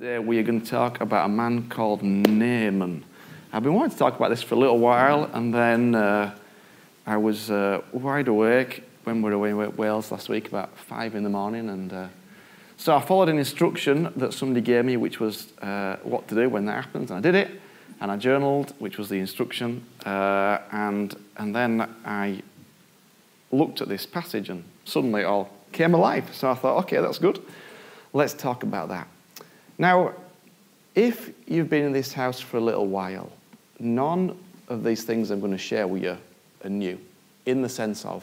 Today we are going to talk about a man called Naaman. I've been wanting to talk about this for a little while, and then uh, I was uh, wide awake when we were away in Wales last week, about five in the morning, and uh, so I followed an instruction that somebody gave me, which was uh, what to do when that happens, and I did it, and I journaled, which was the instruction, uh, and and then I looked at this passage, and suddenly it all came alive. So I thought, okay, that's good. Let's talk about that. Now, if you've been in this house for a little while, none of these things I'm going to share with you are new, in the sense of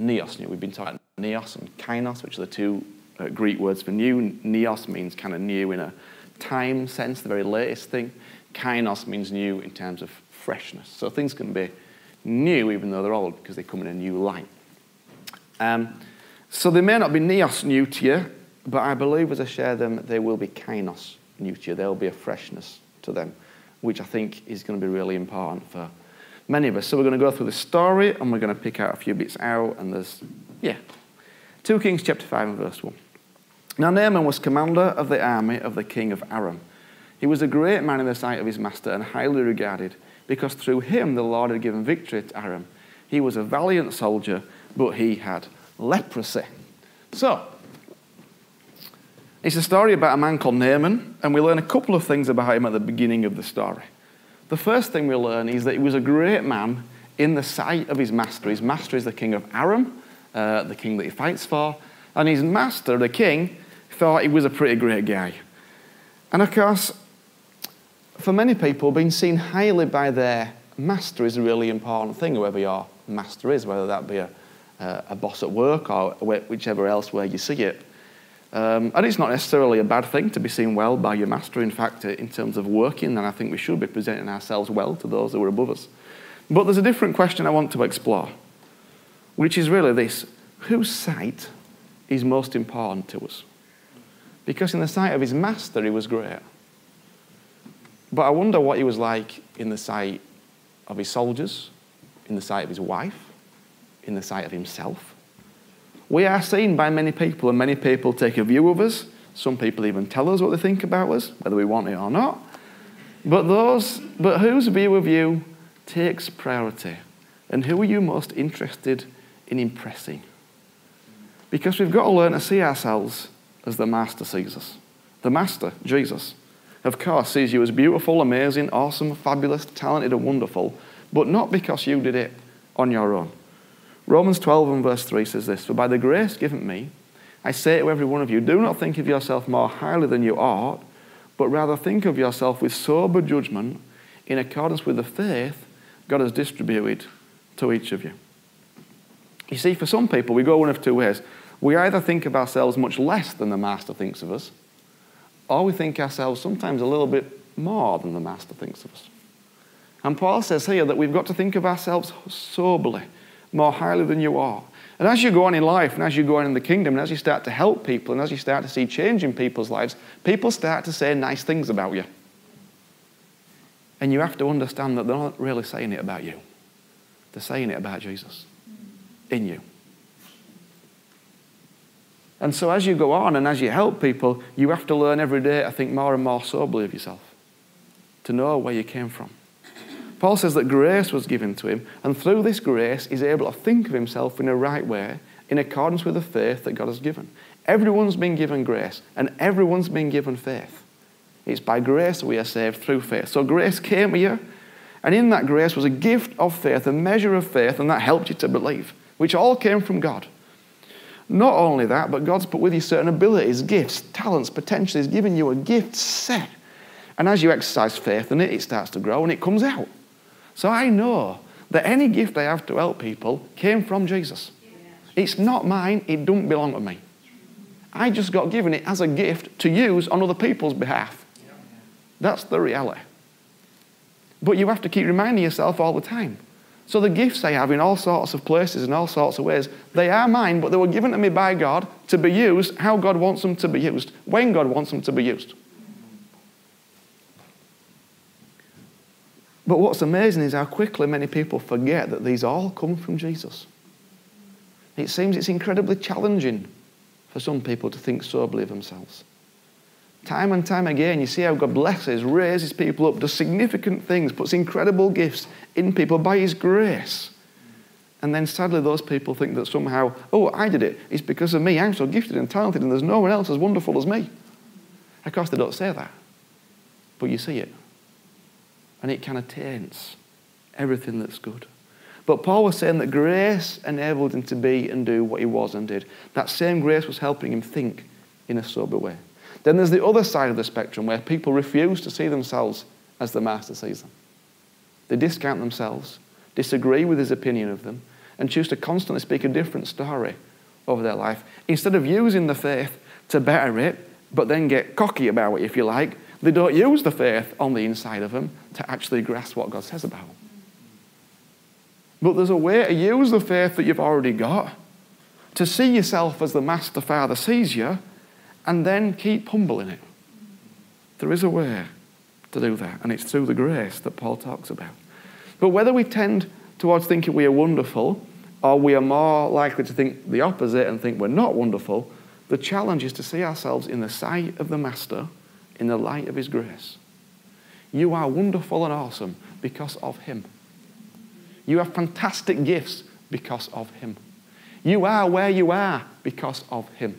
neos new. We've been talking about neos and kainos, which are the two uh, Greek words for new. Neos means kind of new in a time sense, the very latest thing. Kainos means new in terms of freshness. So things can be new even though they're old because they come in a new light. Um, so they may not be neos new to you, but I believe as I share them, there will be kainos new to you. There will be a freshness to them, which I think is going to be really important for many of us. So we're going to go through the story and we're going to pick out a few bits out. And there's, yeah, 2 Kings chapter 5 and verse 1. Now Naaman was commander of the army of the king of Aram. He was a great man in the sight of his master and highly regarded, because through him the Lord had given victory to Aram. He was a valiant soldier, but he had leprosy. So, it's a story about a man called Naaman, and we learn a couple of things about him at the beginning of the story. The first thing we learn is that he was a great man in the sight of his master. His master is the king of Aram, uh, the king that he fights for, and his master, the king, thought he was a pretty great guy. And of course, for many people, being seen highly by their master is a really important thing, whoever your master is, whether that be a, a boss at work or whichever else where you see it. Um, and it's not necessarily a bad thing to be seen well by your master. In fact, in terms of working, then I think we should be presenting ourselves well to those who are above us. But there's a different question I want to explore, which is really this whose sight is most important to us? Because in the sight of his master, he was great. But I wonder what he was like in the sight of his soldiers, in the sight of his wife, in the sight of himself. We are seen by many people, and many people take a view of us. Some people even tell us what they think about us, whether we want it or not. But those, but whose view of you takes priority? And who are you most interested in impressing? Because we've got to learn to see ourselves as the Master sees us. The Master, Jesus, of course, sees you as beautiful, amazing, awesome, fabulous, talented, and wonderful, but not because you did it on your own. Romans 12 and verse 3 says this For by the grace given me, I say to every one of you, do not think of yourself more highly than you ought, but rather think of yourself with sober judgment in accordance with the faith God has distributed to each of you. You see, for some people, we go one of two ways. We either think of ourselves much less than the Master thinks of us, or we think ourselves sometimes a little bit more than the Master thinks of us. And Paul says here that we've got to think of ourselves soberly more highly than you are. And as you go on in life, and as you go on in the kingdom, and as you start to help people, and as you start to see change in people's lives, people start to say nice things about you. And you have to understand that they're not really saying it about you, they're saying it about Jesus in you. And so, as you go on and as you help people, you have to learn every day to think more and more soberly of yourself, to know where you came from. Paul says that grace was given to him, and through this grace, he's able to think of himself in a right way, in accordance with the faith that God has given. Everyone's been given grace, and everyone's been given faith. It's by grace that we are saved through faith. So grace came here, and in that grace was a gift of faith, a measure of faith, and that helped you to believe, which all came from God. Not only that, but God's put with you certain abilities, gifts, talents, potential. He's given you a gift set. And as you exercise faith in it, it starts to grow and it comes out. So I know that any gift I have to help people came from Jesus. It's not mine, it don't belong to me. I just got given it as a gift to use on other people's behalf. That's the reality. But you have to keep reminding yourself all the time. So the gifts I have in all sorts of places and all sorts of ways, they are mine, but they were given to me by God to be used how God wants them to be used, when God wants them to be used. But what's amazing is how quickly many people forget that these all come from Jesus. It seems it's incredibly challenging for some people to think soberly of themselves. Time and time again, you see how God blesses, raises people up, does significant things, puts incredible gifts in people by His grace. And then sadly, those people think that somehow, oh, I did it. It's because of me. I'm so gifted and talented, and there's no one else as wonderful as me. Of course, they don't say that. But you see it. And it kind of taints everything that's good. But Paul was saying that grace enabled him to be and do what he was and did. That same grace was helping him think in a sober way. Then there's the other side of the spectrum where people refuse to see themselves as the master sees them. They discount themselves, disagree with his opinion of them, and choose to constantly speak a different story over their life. Instead of using the faith to better it, but then get cocky about it, if you like, they don't use the faith on the inside of them to actually grasp what God says about. But there's a way to use the faith that you've already got to see yourself as the Master Father sees you and then keep humbling it. There is a way to do that, and it's through the grace that Paul talks about. But whether we tend towards thinking we are wonderful or we are more likely to think the opposite and think we're not wonderful, the challenge is to see ourselves in the sight of the Master, in the light of His grace. You are wonderful and awesome because of Him. You have fantastic gifts because of Him. You are where you are because of Him.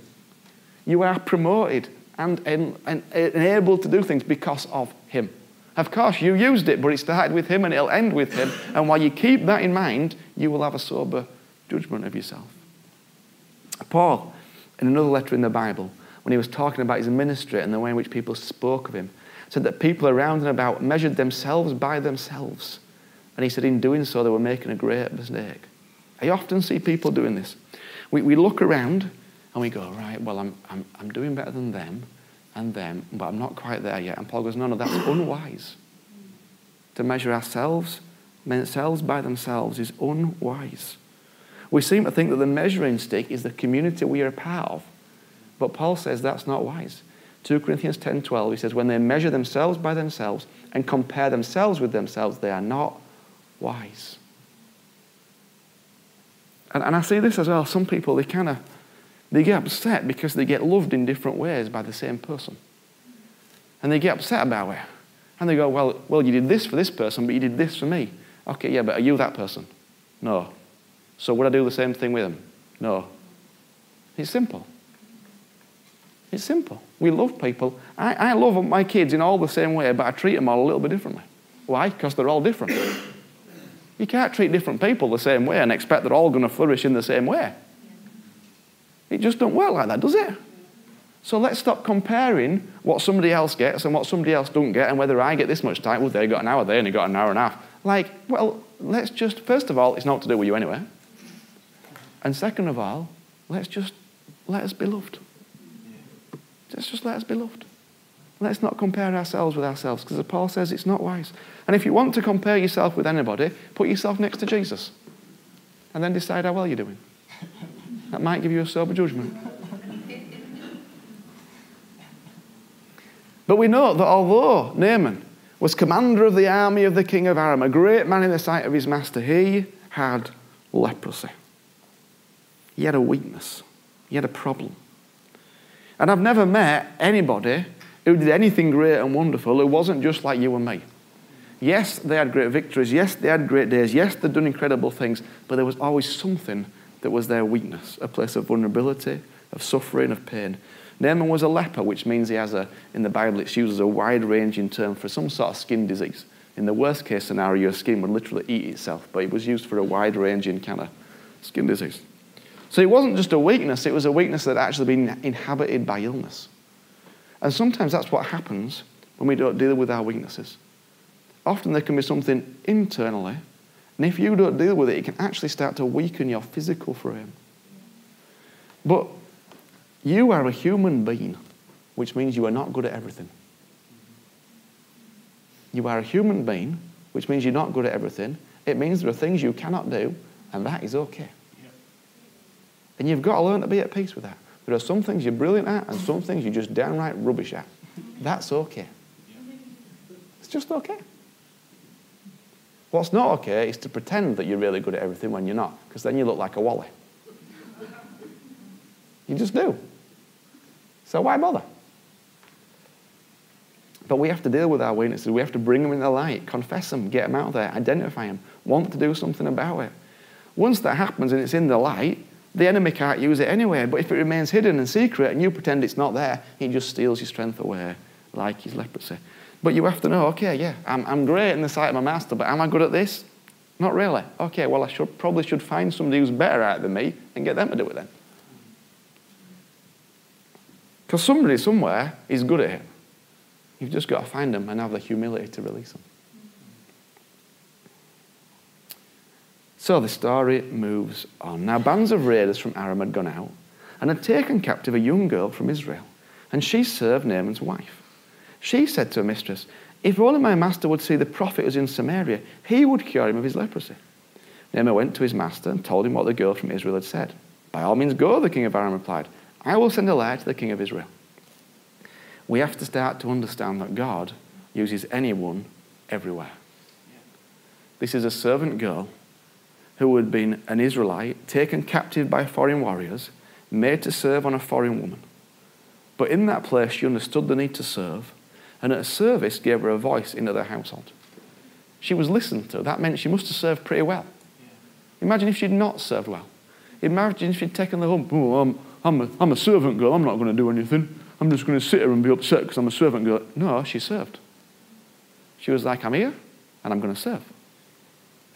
You are promoted and, and, enabled to do things because of Him. Of course, you used it, but it started with Him and it'll end with Him. And while you keep that in mind, you will have a sober judgment of yourself. Paul, in another letter in the Bible, when he was talking about his ministry and the way in which people spoke of him, said that people around and about measured themselves by themselves. And he said, in doing so, they were making a great mistake. I often see people doing this. We, we look around and we go, right, well, I'm, I'm, I'm doing better than them and them, but I'm not quite there yet. And Paul goes, no, no, that's unwise. To measure ourselves, themselves by themselves is unwise. We seem to think that the measuring stick is the community we are a part of. But Paul says that's not wise. 2 Corinthians 10:12 he says when they measure themselves by themselves and compare themselves with themselves they are not wise. And, and I see this as well. Some people they kind of they get upset because they get loved in different ways by the same person. And they get upset about it. And they go, well, well, you did this for this person, but you did this for me. Okay, yeah, but are you that person? No. So would I do the same thing with them? No. It's simple. It's simple. We love people. I, I love my kids in all the same way, but I treat them all a little bit differently. Why? Because they're all different. You can't treat different people the same way and expect they're all going to flourish in the same way. It just don't work like that, does it? So let's stop comparing what somebody else gets and what somebody else don't get and whether I get this much time. Well, they got an hour, they only got an hour and a half. Like, well, let's just, first of all, it's not to do with you anyway. And second of all, let's just let us be loved. Let's just let us be loved. Let's not compare ourselves with ourselves because as Paul says it's not wise. And if you want to compare yourself with anybody, put yourself next to Jesus and then decide how well you're doing. That might give you a sober judgment. But we know that although Naaman was commander of the army of the king of Aram, a great man in the sight of his master, he had leprosy. He had a weakness. He had a problem. And I've never met anybody who did anything great and wonderful who wasn't just like you and me. Yes, they had great victories. Yes, they had great days. Yes, they'd done incredible things. But there was always something that was their weakness, a place of vulnerability, of suffering, of pain. Naaman was a leper, which means he has a, in the Bible, it's used as a wide ranging term for some sort of skin disease. In the worst case scenario, your skin would literally eat itself, but it was used for a wide ranging kind of skin disease. So it wasn't just a weakness, it was a weakness that had actually been inhabited by illness. And sometimes that's what happens when we don't deal with our weaknesses. Often there can be something internally and if you don't deal with it, it can actually start to weaken your physical frame. But you are a human being, which means you are not good at everything. You are a human being, which means you're not good at everything. It means there are things you cannot do, and that is okay. And you've got to learn to be at peace with that. There are some things you're brilliant at, and some things you're just downright rubbish at. That's okay. It's just okay. What's not okay is to pretend that you're really good at everything when you're not, because then you look like a wally. You just do. So why bother? But we have to deal with our weaknesses. We have to bring them in the light, confess them, get them out there, identify them, want to do something about it. Once that happens and it's in the light, the enemy can't use it anyway. But if it remains hidden and secret and you pretend it's not there, he just steals your strength away, like his leprosy. But you have to know, okay, yeah, I'm, I'm great in the sight of my master, but am I good at this? Not really. Okay, well, I should, probably should find somebody who's better at it than me and get them to do it then. Because somebody somewhere is good at it. You've just got to find them and have the humility to release them. So the story moves on. Now, bands of raiders from Aram had gone out and had taken captive a young girl from Israel, and she served Naaman's wife. She said to her mistress, If only my master would see the prophet who's in Samaria, he would cure him of his leprosy. Naaman went to his master and told him what the girl from Israel had said. By all means, go, the king of Aram replied. I will send a letter to the king of Israel. We have to start to understand that God uses anyone everywhere. This is a servant girl who had been an Israelite, taken captive by foreign warriors, made to serve on a foreign woman. But in that place, she understood the need to serve, and at a service gave her a voice into their household. She was listened to. That meant she must have served pretty well. Imagine if she'd not served well. Imagine if she'd taken the hump. Oh, I'm, I'm, a, I'm a servant girl. I'm not going to do anything. I'm just going to sit here and be upset because I'm a servant girl. No, she served. She was like, I'm here and I'm going to serve.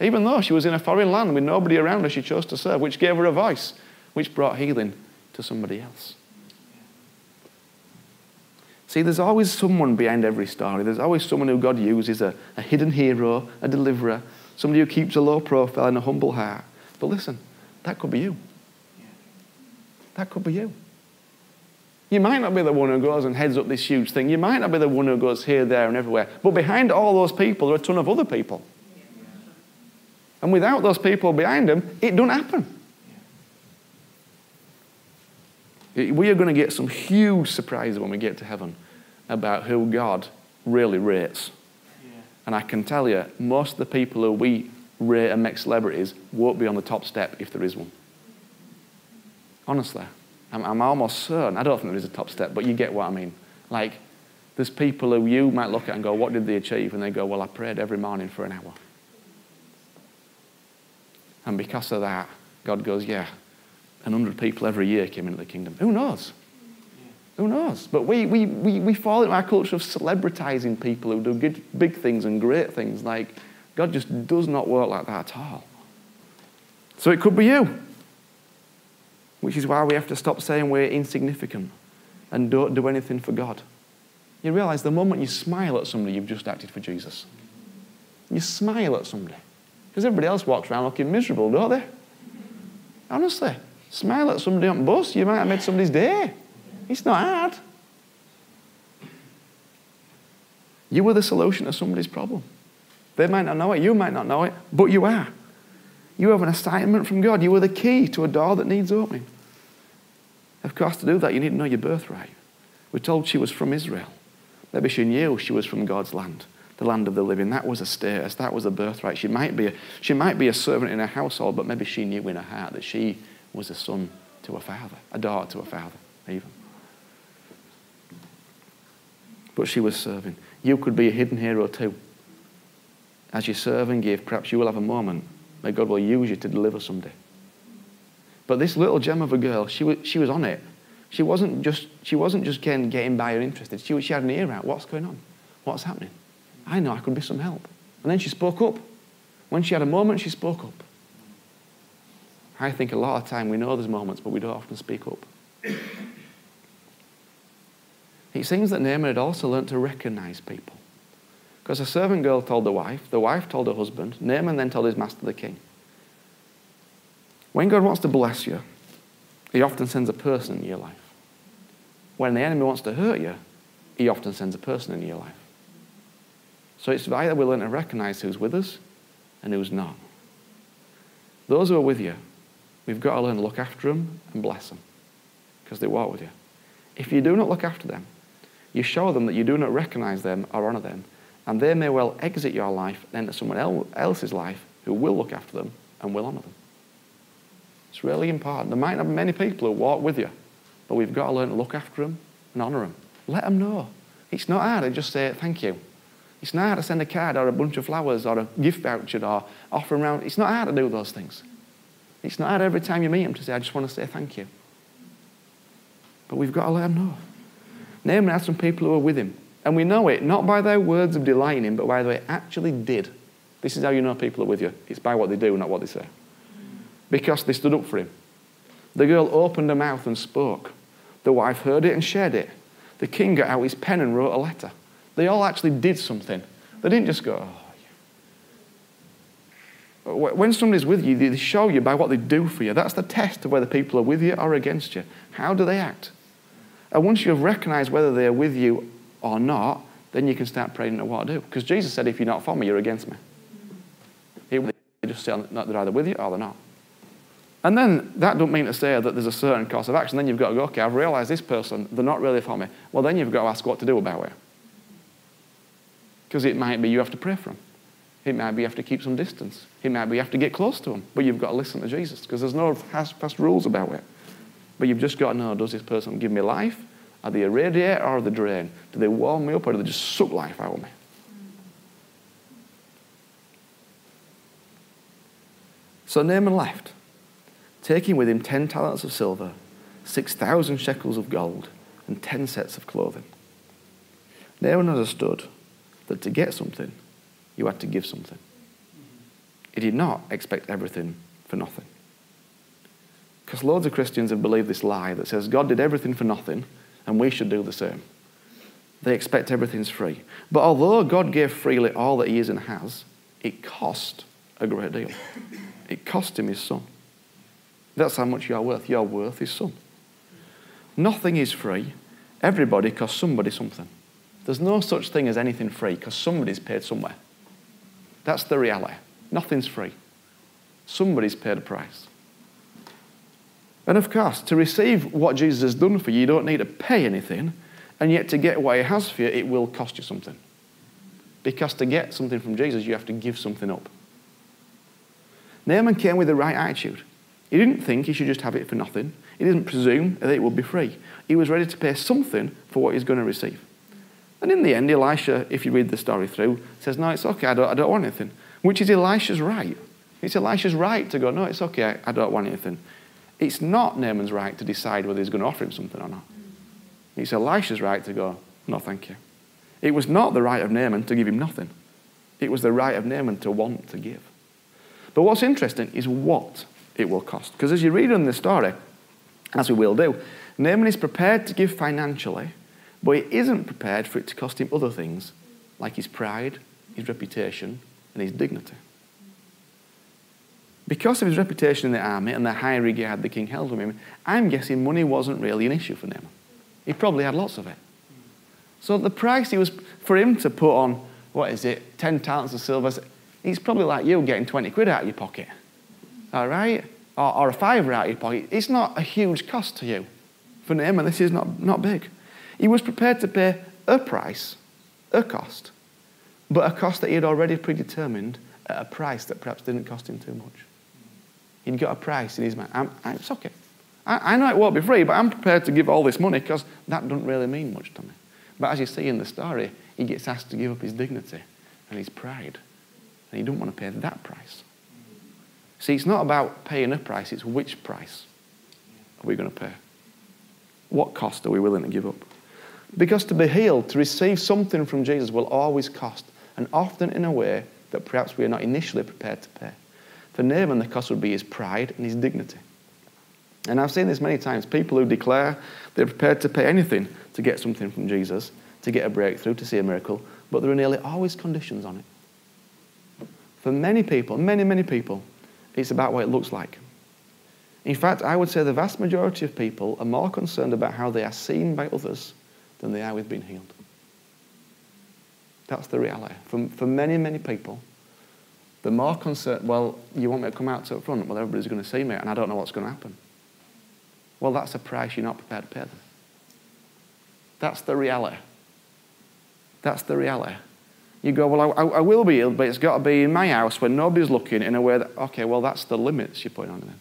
Even though she was in a foreign land with nobody around her, she chose to serve, which gave her a voice, which brought healing to somebody else. See, there's always someone behind every story. There's always someone who God uses a, a hidden hero, a deliverer, somebody who keeps a low profile and a humble heart. But listen, that could be you. That could be you. You might not be the one who goes and heads up this huge thing. You might not be the one who goes here, there, and everywhere. But behind all those people there are a ton of other people. And without those people behind them, it don't happen. We are going to get some huge surprises when we get to heaven about who God really rates. Yeah. And I can tell you, most of the people who we rate and make celebrities won't be on the top step if there is one. Honestly. I'm, I'm almost certain. I don't think there is a top step, but you get what I mean. Like, there's people who you might look at and go, What did they achieve? And they go, Well, I prayed every morning for an hour. And because of that, God goes, Yeah, 100 people every year came into the kingdom. Who knows? Who knows? But we, we, we, we fall into our culture of celebritizing people who do good, big things and great things. Like, God just does not work like that at all. So it could be you. Which is why we have to stop saying we're insignificant and don't do anything for God. You realize the moment you smile at somebody, you've just acted for Jesus. You smile at somebody. Because everybody else walks around looking miserable, don't they? Honestly, smile at somebody on the bus, you might have made somebody's day. It's not hard. You were the solution to somebody's problem. They might not know it, you might not know it, but you are. You have an assignment from God. You are the key to a door that needs opening. Of course, to do that, you need to know your birthright. We're told she was from Israel. Maybe she knew she was from God's land the land of the living. That was a status. That was a birthright. She might be a, she might be a servant in her household, but maybe she knew in her heart that she was a son to a father, a daughter to a father, even. But she was serving. You could be a hidden hero too. As you serve and give, perhaps you will have a moment where God will use you to deliver someday. But this little gem of a girl, she was, she was on it. She wasn't just, she wasn't just getting, getting by or interested. She, she had an ear out. What's going on? What's happening? I know I could be some help. And then she spoke up. When she had a moment, she spoke up. I think a lot of time we know there's moments, but we don't often speak up. it seems that Naaman had also learned to recognize people. Because a servant girl told the wife, the wife told her husband, Naaman then told his master the king. When God wants to bless you, he often sends a person into your life. When the enemy wants to hurt you, he often sends a person into your life. So it's vital we learn to recognize who's with us and who's not. Those who are with you, we've got to learn to look after them and bless them because they walk with you. If you do not look after them, you show them that you do not recognize them or honor them, and they may well exit your life and enter someone else's life who will look after them and will honor them. It's really important. There might not be many people who walk with you, but we've got to learn to look after them and honor them. Let them know It's not hard to just say thank you. It's not hard to send a card or a bunch of flowers or a gift voucher or offer around. It's not hard to do those things. It's not hard every time you meet them to say, I just want to say thank you. But we've got to let them know. Naaman had some people who were with him. And we know it not by their words of delighting him, but by the way actually did. This is how you know people are with you. It's by what they do, not what they say. Because they stood up for him. The girl opened her mouth and spoke. The wife heard it and shared it. The king got out his pen and wrote a letter. They all actually did something. They didn't just go, oh, when somebody's with you, they show you by what they do for you. That's the test of whether people are with you or against you. How do they act? And once you have recognized whether they are with you or not, then you can start praying into what to do. Because Jesus said, if you're not for me, you're against me. He just say they're either with you or they're not. And then that don't mean to say that there's a certain course of action. Then you've got to go, okay, I've realized this person, they're not really for me. Well, then you've got to ask what to do about it. Because it might be you have to pray for them. It might be you have to keep some distance. It might be you have to get close to them. But you've got to listen to Jesus because there's no fast rules about it. But you've just got to know does this person give me life? Are they a radiator or the drain? Do they warm me up or do they just suck life out of me? So Naaman left, taking with him 10 talents of silver, 6,000 shekels of gold, and 10 sets of clothing. Naaman understood that to get something, you had to give something. He did not expect everything for nothing. Because loads of Christians have believed this lie that says God did everything for nothing and we should do the same. They expect everything's free. But although God gave freely all that He is and has, it cost a great deal. It cost Him His Son. That's how much you're worth. You're worth His Son. Nothing is free. Everybody costs somebody something. There's no such thing as anything free because somebody's paid somewhere. That's the reality. Nothing's free. Somebody's paid a price. And of course, to receive what Jesus has done for you, you don't need to pay anything. And yet, to get what he has for you, it will cost you something. Because to get something from Jesus, you have to give something up. Naaman came with the right attitude. He didn't think he should just have it for nothing. He didn't presume that it would be free. He was ready to pay something for what he's going to receive. And in the end, Elisha, if you read the story through, says, No, it's okay, I don't, I don't want anything. Which is Elisha's right. It's Elisha's right to go, No, it's okay, I don't want anything. It's not Naaman's right to decide whether he's going to offer him something or not. It's Elisha's right to go, no, thank you. It was not the right of Naaman to give him nothing. It was the right of Naaman to want to give. But what's interesting is what it will cost. Because as you read in the story, as we will do, Naaman is prepared to give financially, but he isn't prepared for it to cost him other things like his pride, his reputation, and his dignity. Because of his reputation in the army and the high regard the king held of him, I'm guessing money wasn't really an issue for him. He probably had lots of it. So the price he was for him to put on, what is it, 10 talents of silver, it's probably like you getting 20 quid out of your pocket. All right? Or, or a fiver out of your pocket. It's not a huge cost to you. For Naaman, this is not, not big. He was prepared to pay a price, a cost, but a cost that he had already predetermined at a price that perhaps didn't cost him too much. He'd got a price in his mind. I'm, I'm, it's okay. I, I know it won't be free, but I'm prepared to give all this money because that doesn't really mean much to me. But as you see in the story, he gets asked to give up his dignity and his pride. And he don't want to pay that price. See, it's not about paying a price, it's which price are we going to pay? What cost are we willing to give up? Because to be healed, to receive something from Jesus will always cost, and often in a way that perhaps we are not initially prepared to pay. For Naaman, the cost would be his pride and his dignity. And I've seen this many times people who declare they're prepared to pay anything to get something from Jesus, to get a breakthrough, to see a miracle, but there are nearly always conditions on it. For many people, many, many people, it's about what it looks like. In fact, I would say the vast majority of people are more concerned about how they are seen by others than they are with being healed. That's the reality. For, for many, many people, the more concerned, well, you want me to come out to the front? Well, everybody's going to see me and I don't know what's going to happen. Well, that's a price you're not prepared to pay. That's the reality. That's the reality. You go, well, I, I will be healed, but it's got to be in my house when nobody's looking in a way that, okay, well, that's the limits you're putting on them.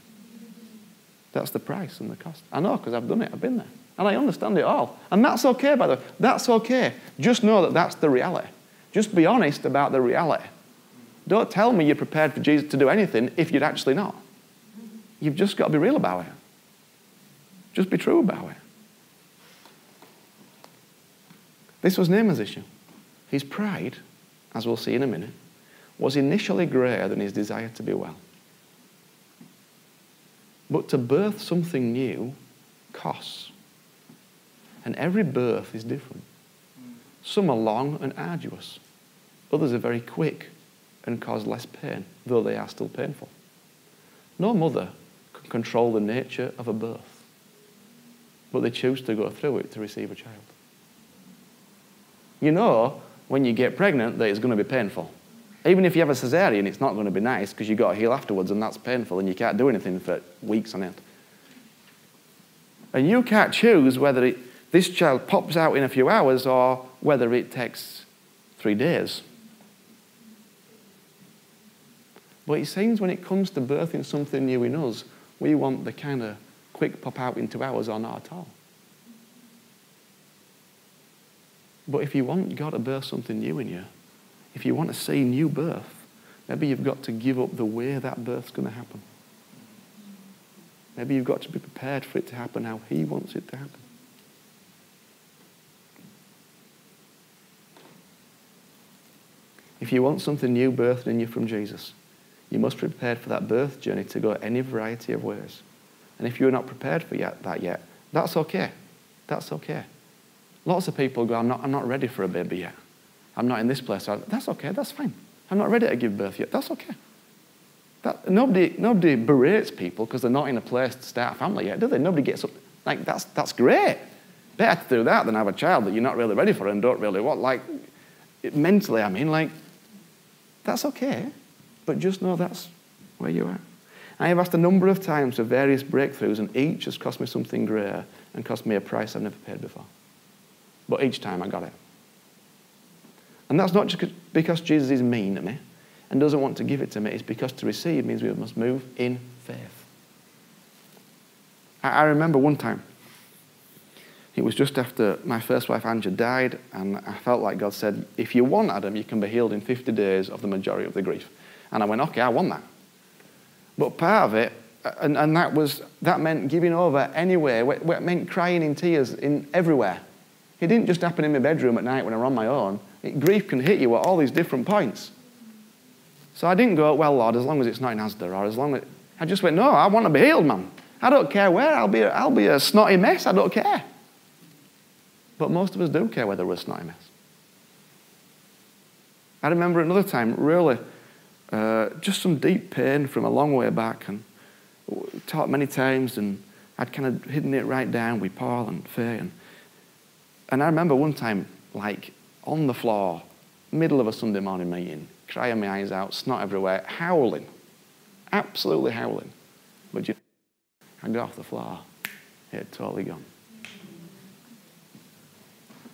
That's the price and the cost. I know because I've done it, I've been there. And I understand it all. And that's okay, by the way. That's okay. Just know that that's the reality. Just be honest about the reality. Don't tell me you're prepared for Jesus to do anything if you're actually not. You've just got to be real about it. Just be true about it. This was Naaman's issue. His pride, as we'll see in a minute, was initially greater than his desire to be well. But to birth something new costs. And every birth is different. Some are long and arduous, others are very quick and cause less pain, though they are still painful. No mother can control the nature of a birth, but they choose to go through it to receive a child. You know when you get pregnant that it's going to be painful. Even if you have a cesarean, it's not going to be nice because you've got to heal afterwards and that's painful and you can't do anything for weeks on end. And you can't choose whether it, this child pops out in a few hours or whether it takes three days. But it seems when it comes to birthing something new in us, we want the kind of quick pop out in two hours or not at all. But if you want God to birth something new in you, if you want to see new birth, maybe you've got to give up the way that birth's going to happen. Maybe you've got to be prepared for it to happen how He wants it to happen. If you want something new birthed in you from Jesus, you must be prepared for that birth journey to go any variety of ways. And if you're not prepared for yet, that yet, that's okay. That's okay. Lots of people go, I'm not, I'm not ready for a baby yet. I'm not in this place. That's okay, that's fine. I'm not ready to give birth yet. That's okay. That, nobody, nobody berates people because they're not in a place to start a family yet, do they? Nobody gets up. Like, that's, that's great. Better to do that than have a child that you're not really ready for and don't really want. Like, it, mentally, I mean, like, that's okay. But just know that's where you are. I have asked a number of times for various breakthroughs, and each has cost me something greater and cost me a price I've never paid before. But each time I got it. And that's not just because Jesus is mean to me and doesn't want to give it to me, it's because to receive means we must move in faith. I, remember one time, it was just after my first wife, Anja, died, and I felt like God said, If you want Adam, you can be healed in 50 days of the majority of the grief. And I went, Okay, I want that. But part of it, and, and that was that meant giving over anywhere, it meant crying in tears in everywhere. It didn't just happen in my bedroom at night when I'm on my own. It, grief can hit you at all these different points. So I didn't go, well, Lord, as long as it's not in Asda, or as long as. I just went, no, I want to be healed, man. I don't care where. I'll be, I'll be a snotty mess. I don't care. But most of us do care whether we're a snotty mess. I remember another time, really, uh, just some deep pain from a long way back, and taught many times, and I'd kind of hidden it right down with Paul and Faye, and and I remember one time, like on the floor, middle of a Sunday morning meeting, crying my eyes out, snot everywhere, howling, absolutely howling. But you, I got off the floor, it had totally gone.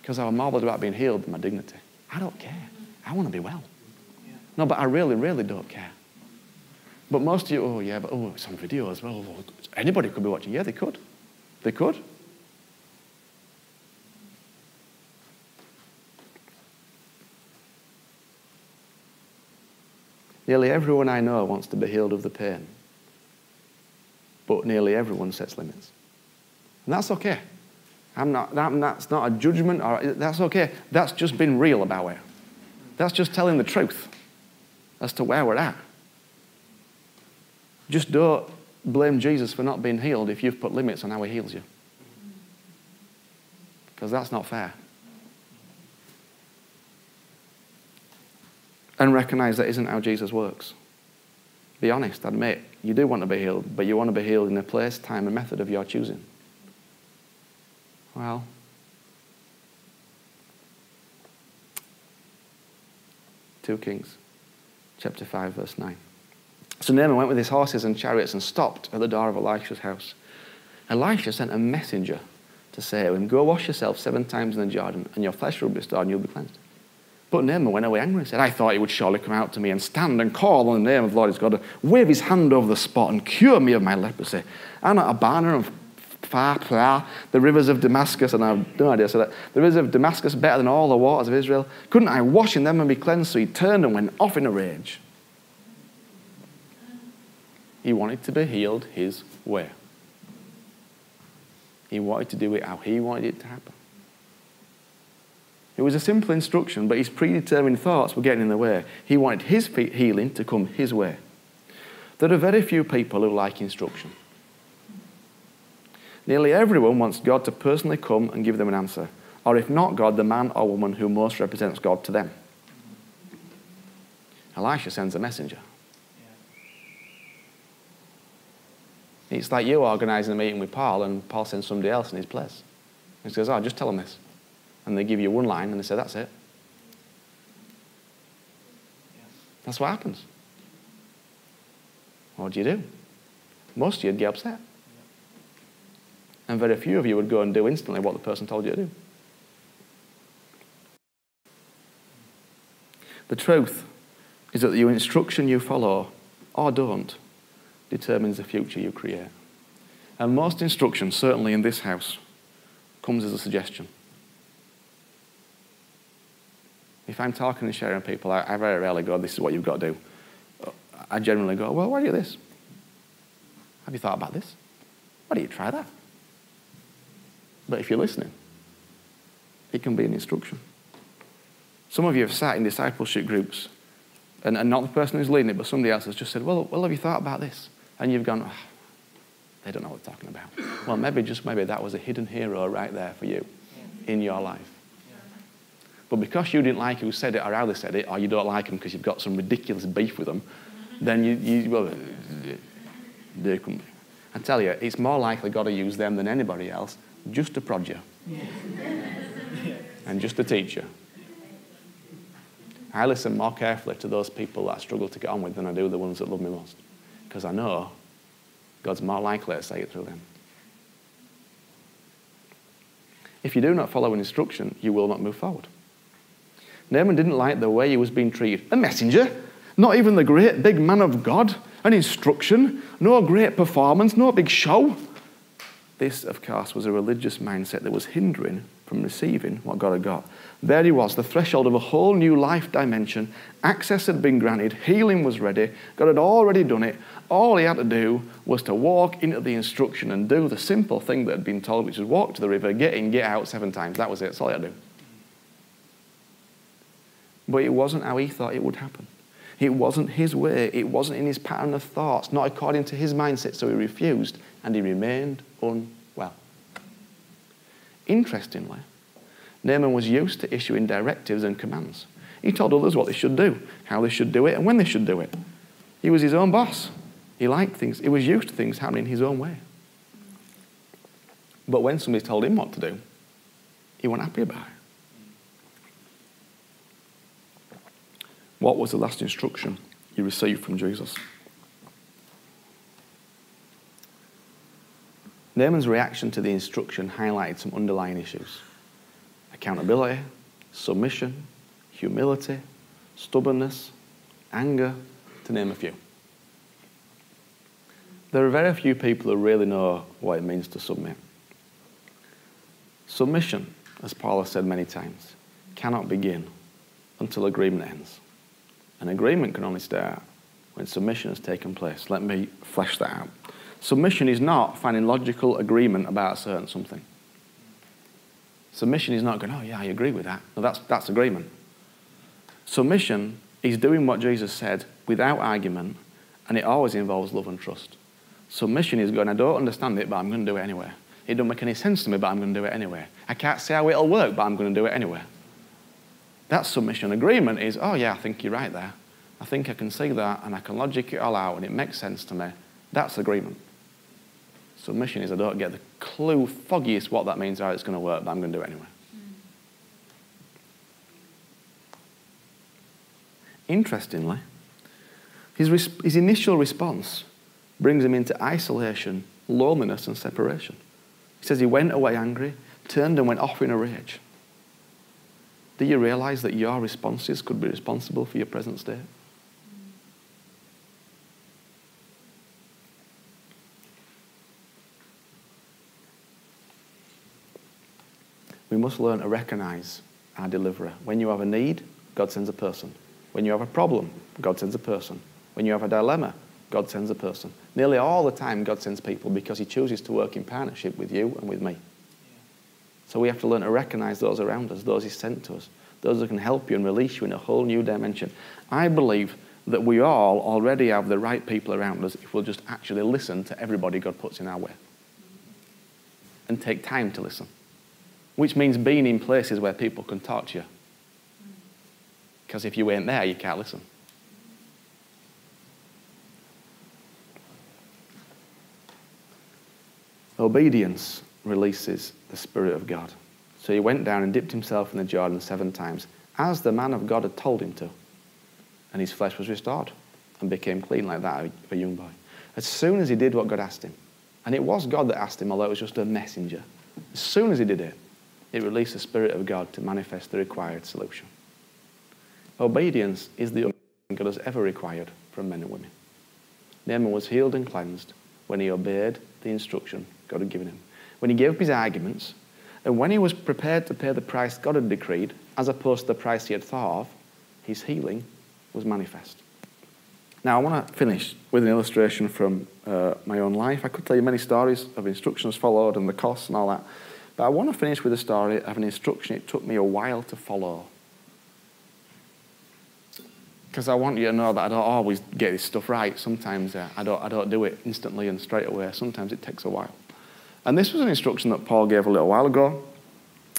Because I was marveled about being healed in my dignity. I don't care. I want to be well. No, but I really, really don't care. But most of you, oh yeah, but oh, it's on video as well. Anybody could be watching. Yeah, they could. They could. Nearly everyone I know wants to be healed of the pain. But nearly everyone sets limits. And that's okay. I'm not, that, that's not a judgment, or, that's okay. That's just being real about it. That's just telling the truth as to where we're at. Just don't blame Jesus for not being healed if you've put limits on how he heals you. Because that's not fair. And recognize that isn't how Jesus works. Be honest, admit you do want to be healed, but you want to be healed in a place, time, and method of your choosing. Well, two Kings, chapter 5, verse 9. So Naaman went with his horses and chariots and stopped at the door of Elisha's house. Elisha sent a messenger to say to him, Go wash yourself seven times in the Jordan, and your flesh will be restored and you'll be cleansed. But Naaman went away angry and said, I thought he would surely come out to me and stand and call on the name of the Lord his God, to wave his hand over the spot and cure me of my leprosy. And at Abana and far, the rivers of Damascus, and I have no idea, so that the rivers of Damascus better than all the waters of Israel. Couldn't I wash in them and be cleansed? So he turned and went off in a rage. He wanted to be healed his way. He wanted to do it how he wanted it to happen. It was a simple instruction, but his predetermined thoughts were getting in the way. He wanted his healing to come his way. There are very few people who like instruction. Nearly everyone wants God to personally come and give them an answer, or if not God, the man or woman who most represents God to them. Elisha sends a messenger. It's like you organising a meeting with Paul, and Paul sends somebody else in his place. He says, Oh, just tell him this. And they give you one line, and they say, That's it. That's what happens. What do you do? Most of you'd get upset. And very few of you would go and do instantly what the person told you to do. The truth is that the instruction you follow or don't determines the future you create. And most instruction, certainly in this house, comes as a suggestion. If I'm talking and sharing people, I, I very rarely go, this is what you've got to do. I generally go, well, why do you this? Have you thought about this? Why don't you try that? But if you're listening, it can be an instruction. Some of you have sat in discipleship groups, and, and not the person who's leading it, but somebody else has just said, Well, well have you thought about this? And you've gone, oh, They don't know what they're talking about. Well, maybe just maybe that was a hidden hero right there for you in your life. But because you didn't like who said it or how they said it, or you don't like them because you've got some ridiculous beef with them, then you, you well, they can, I tell you, it's more likely God to use them than anybody else just to prod you and just to teach you. I listen more carefully to those people that I struggle to get on with than I do the ones that love me most. Because I know God's more likely to say it through them. If you do not follow an instruction, you will not move forward. Naaman didn't like the way he was being treated. A messenger, not even the great big man of God, an instruction, no great performance, no big show. This, of course, was a religious mindset that was hindering from receiving what God had got. There he was, the threshold of a whole new life dimension. Access had been granted, healing was ready, God had already done it. All he had to do was to walk into the instruction and do the simple thing that had been told, which was walk to the river, get in, get out seven times. That was it, that's all he had to do. But it wasn't how he thought it would happen. It wasn't his way. It wasn't in his pattern of thoughts, not according to his mindset. So he refused and he remained unwell. Interestingly, Naaman was used to issuing directives and commands. He told others what they should do, how they should do it, and when they should do it. He was his own boss. He liked things, he was used to things happening his own way. But when somebody told him what to do, he wasn't happy about it. What was the last instruction you received from Jesus? Naaman's reaction to the instruction highlighted some underlying issues accountability, submission, humility, stubbornness, anger, to name a few. There are very few people who really know what it means to submit. Submission, as Paul has said many times, cannot begin until agreement ends. An agreement can only start when submission has taken place. Let me flesh that out. Submission is not finding logical agreement about a certain something. Submission is not going, oh, yeah, I agree with that. No, that's, that's agreement. Submission is doing what Jesus said without argument, and it always involves love and trust. Submission is going, I don't understand it, but I'm going to do it anyway. It don't make any sense to me, but I'm going to do it anyway. I can't see how it'll work, but I'm going to do it anyway. That submission agreement is, oh, yeah, I think you're right there. I think I can see that, and I can logic it all out, and it makes sense to me. That's agreement. Submission is I don't get the clue, foggiest what that means, how it's going to work, but I'm going to do it anyway. Interestingly, his, res- his initial response brings him into isolation, loneliness, and separation. He says he went away angry, turned and went off in a rage. Do you realize that your responses could be responsible for your present state? We must learn to recognize our deliverer. When you have a need, God sends a person. When you have a problem, God sends a person. When you have a dilemma, God sends a person. Nearly all the time, God sends people because He chooses to work in partnership with you and with me. So we have to learn to recognize those around us, those He's sent to us, those who can help you and release you in a whole new dimension. I believe that we all already have the right people around us if we'll just actually listen to everybody God puts in our way and take time to listen, which means being in places where people can talk to you. Because if you ain't there, you can't listen. Obedience releases the Spirit of God. So he went down and dipped himself in the Jordan seven times, as the man of God had told him to. And his flesh was restored and became clean like that of a young boy. As soon as he did what God asked him, and it was God that asked him, although it was just a messenger, as soon as he did it, it released the Spirit of God to manifest the required solution. Obedience is the only thing God has ever required from men and women. Naaman was healed and cleansed when he obeyed the instruction God had given him. When he gave up his arguments, and when he was prepared to pay the price God had decreed, as opposed to the price he had thought of, his healing was manifest. Now, I want to finish with an illustration from uh, my own life. I could tell you many stories of instructions followed and the costs and all that, but I want to finish with a story of an instruction it took me a while to follow. Because I want you to know that I don't always get this stuff right. Sometimes uh, I, don't, I don't do it instantly and straight away. Sometimes it takes a while. And this was an instruction that Paul gave a little while ago,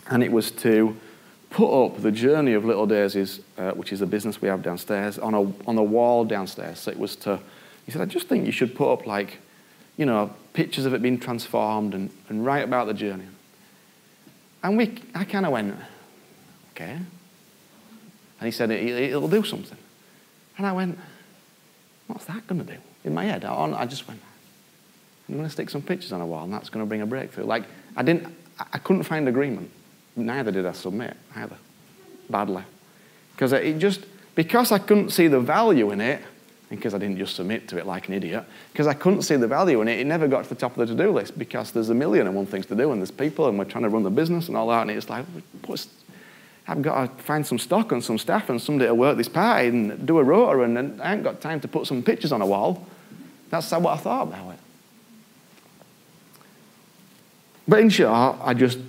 and it was to put up the journey of Little Daisies, uh, which is a business we have downstairs, on a, on a wall downstairs. So it was to, he said, I just think you should put up like, you know, pictures of it being transformed and, and write about the journey. And we, I kind of went, okay. And he said, it, it'll do something. And I went, what's that going to do? In my head, I, I just went, I'm going to stick some pictures on a wall, and that's going to bring a breakthrough. Like, I didn't, I couldn't find agreement. Neither did I submit, either. Badly. Because it just, because I couldn't see the value in it, and because I didn't just submit to it like an idiot, because I couldn't see the value in it, it never got to the top of the to-do list because there's a million and one things to do, and there's people, and we're trying to run the business and all that, and it's like, I've got to find some stock and some staff and somebody to work this party and do a rota, and I ain't got time to put some pictures on a wall. That's what I thought about it. But in short, I just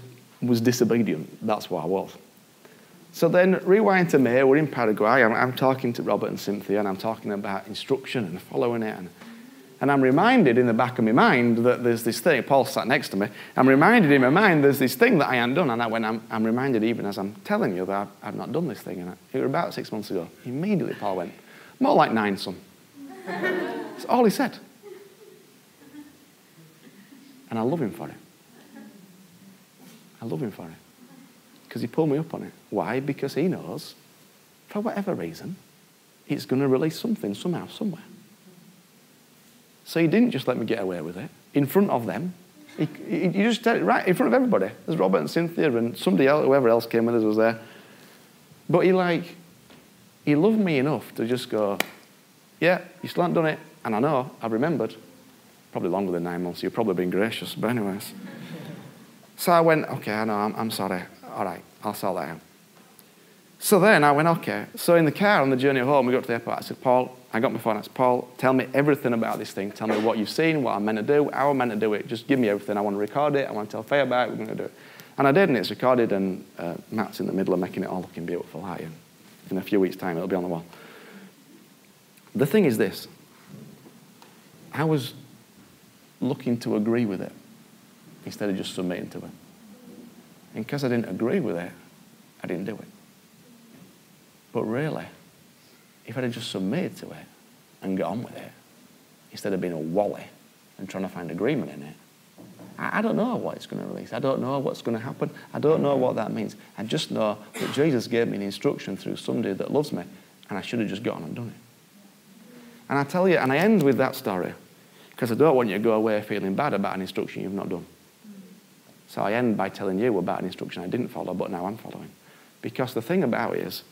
was disobedient. That's what I was. So then, rewind to May, we're in Paraguay. I'm, I'm, talking to Robert and Cynthia, and I'm talking about instruction and following it. And, and I'm reminded in the back of my mind that there's this thing. Paul sat next to me. I'm reminded in my mind there's this thing that I hadn't done. And I, when I'm, I'm reminded, even as I'm telling you, that I've, I've not done this thing. And it was about six months ago. Immediately, Paul went, More like nine, son. That's all he said. And I love him for it. I love him for it. Because he pulled me up on it. Why? Because he knows, for whatever reason, it's going to release something somehow, somewhere. So he didn't just let me get away with it in front of them. He, he, he just said it right in front of everybody. There's Robert and Cynthia and somebody else, whoever else came with us was there. But he like, he loved me enough to just go, yeah, you still haven't done it. And I know, I've remembered. Probably longer than nine months. You've probably been gracious. But anyways. So I went, okay, I know, I'm, I'm sorry. All right, I'll sort that out. So then I went, okay. So in the car on the journey home, we got to the airport. I said, Paul, I got my phone. I said, Paul, tell me everything about this thing. Tell me what you've seen, what I'm meant to do, how I'm meant to do it. Just give me everything. I want to record it. I want to tell Faye about it. We're going to do it. And I did, and it's recorded, and uh, Matt's in the middle of making it all looking beautiful. Are you? In a few weeks' time, it'll be on the wall. The thing is this I was looking to agree with it instead of just submitting to it. And because I didn't agree with it, I didn't do it. But really, if I'd have just submitted to it and got on with it, instead of being a wally and trying to find agreement in it, I, I don't know what it's going to release. I don't know what's going to happen. I don't know what that means. I just know that Jesus gave me an instruction through somebody that loves me, and I should have just gone and done it. And I tell you, and I end with that story because I don't want you to go away feeling bad about an instruction you've not done. So I end by telling you about an instruction I didn't follow, but now I'm following Because the thing about it is,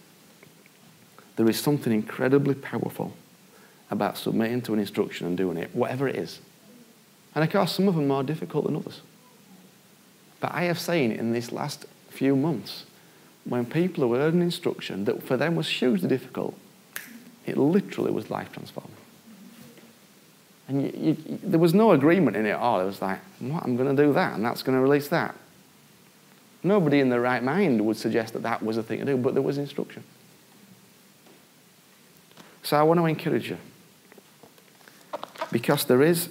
there is something incredibly powerful about submitting to an instruction and doing it, whatever it is. And of course, some of them are more difficult than others. But I have seen in these last few months, when people have heard an instruction that for them was hugely difficult, it literally was life transforming. And you, you, there was no agreement in it at all. It was like, what, I'm going to do that, and that's going to release that. Nobody in their right mind would suggest that that was a thing to do, but there was instruction. So I want to encourage you. Because there is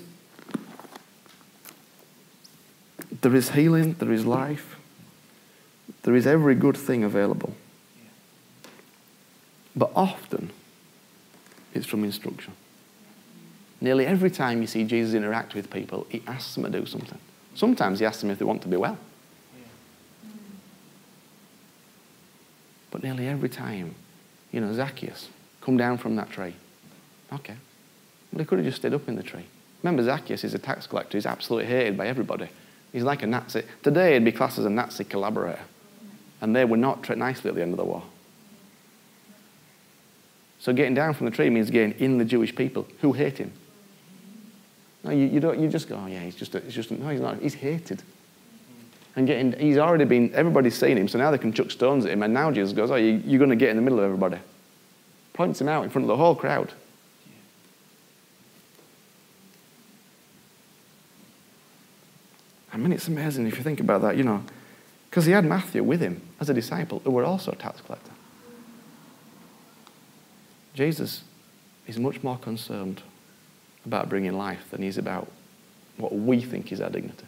there is healing, there is life, there is every good thing available. But often it's from instruction. Nearly every time you see Jesus interact with people, he asks them to do something. Sometimes he asks them if they want to be well. But nearly every time, you know, Zacchaeus, come down from that tree. Okay. But he could have just stayed up in the tree. Remember, Zacchaeus is a tax collector. He's absolutely hated by everybody. He's like a Nazi. Today, he'd be classed as a Nazi collaborator. And they were not treated nicely at the end of the war. So getting down from the tree means getting in the Jewish people who hate him. No, you, you don't. You just go, oh yeah, he's just, a, he's just. No, he's not. He's hated. And getting, he's already been. Everybody's seen him, so now they can chuck stones at him. And now Jesus goes, oh, you, you're going to get in the middle of everybody. Points him out in front of the whole crowd. I mean, it's amazing if you think about that, you know, because he had Matthew with him as a disciple who were also a tax collector. Jesus is much more concerned about bringing life than he's about what we think is our dignity.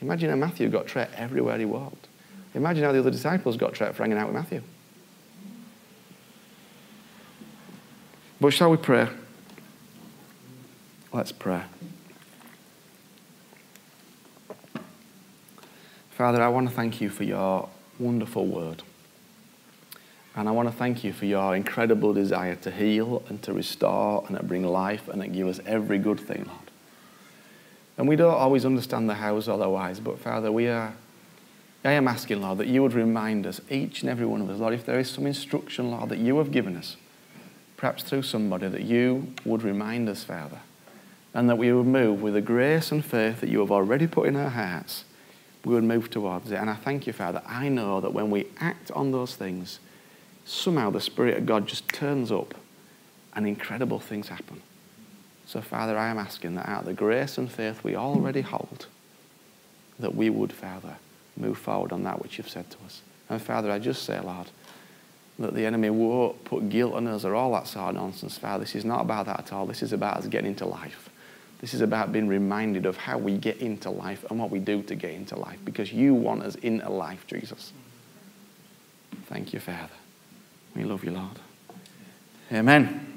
Imagine how Matthew got treated everywhere he walked. Imagine how the other disciples got treated for hanging out with Matthew. But shall we pray? Let's pray. Father, I want to thank you for your wonderful word. And I want to thank you for your incredible desire to heal and to restore and to bring life and to give us every good thing, Lord. And we don't always understand the hows otherwise, but Father, we are, I am asking, Lord, that you would remind us, each and every one of us, Lord, if there is some instruction, Lord, that you have given us, perhaps through somebody, that you would remind us, Father, and that we would move with the grace and faith that you have already put in our hearts, we would move towards it. And I thank you, Father. I know that when we act on those things, somehow the Spirit of God just turns up and incredible things happen. So, Father, I am asking that out of the grace and faith we already hold, that we would, Father, move forward on that which you've said to us. And, Father, I just say, Lord, that the enemy won't put guilt on us or all that sort of nonsense, Father. This is not about that at all. This is about us getting into life. This is about being reminded of how we get into life and what we do to get into life because you want us into life, Jesus. Thank you, Father. We love you, Lord. Amen.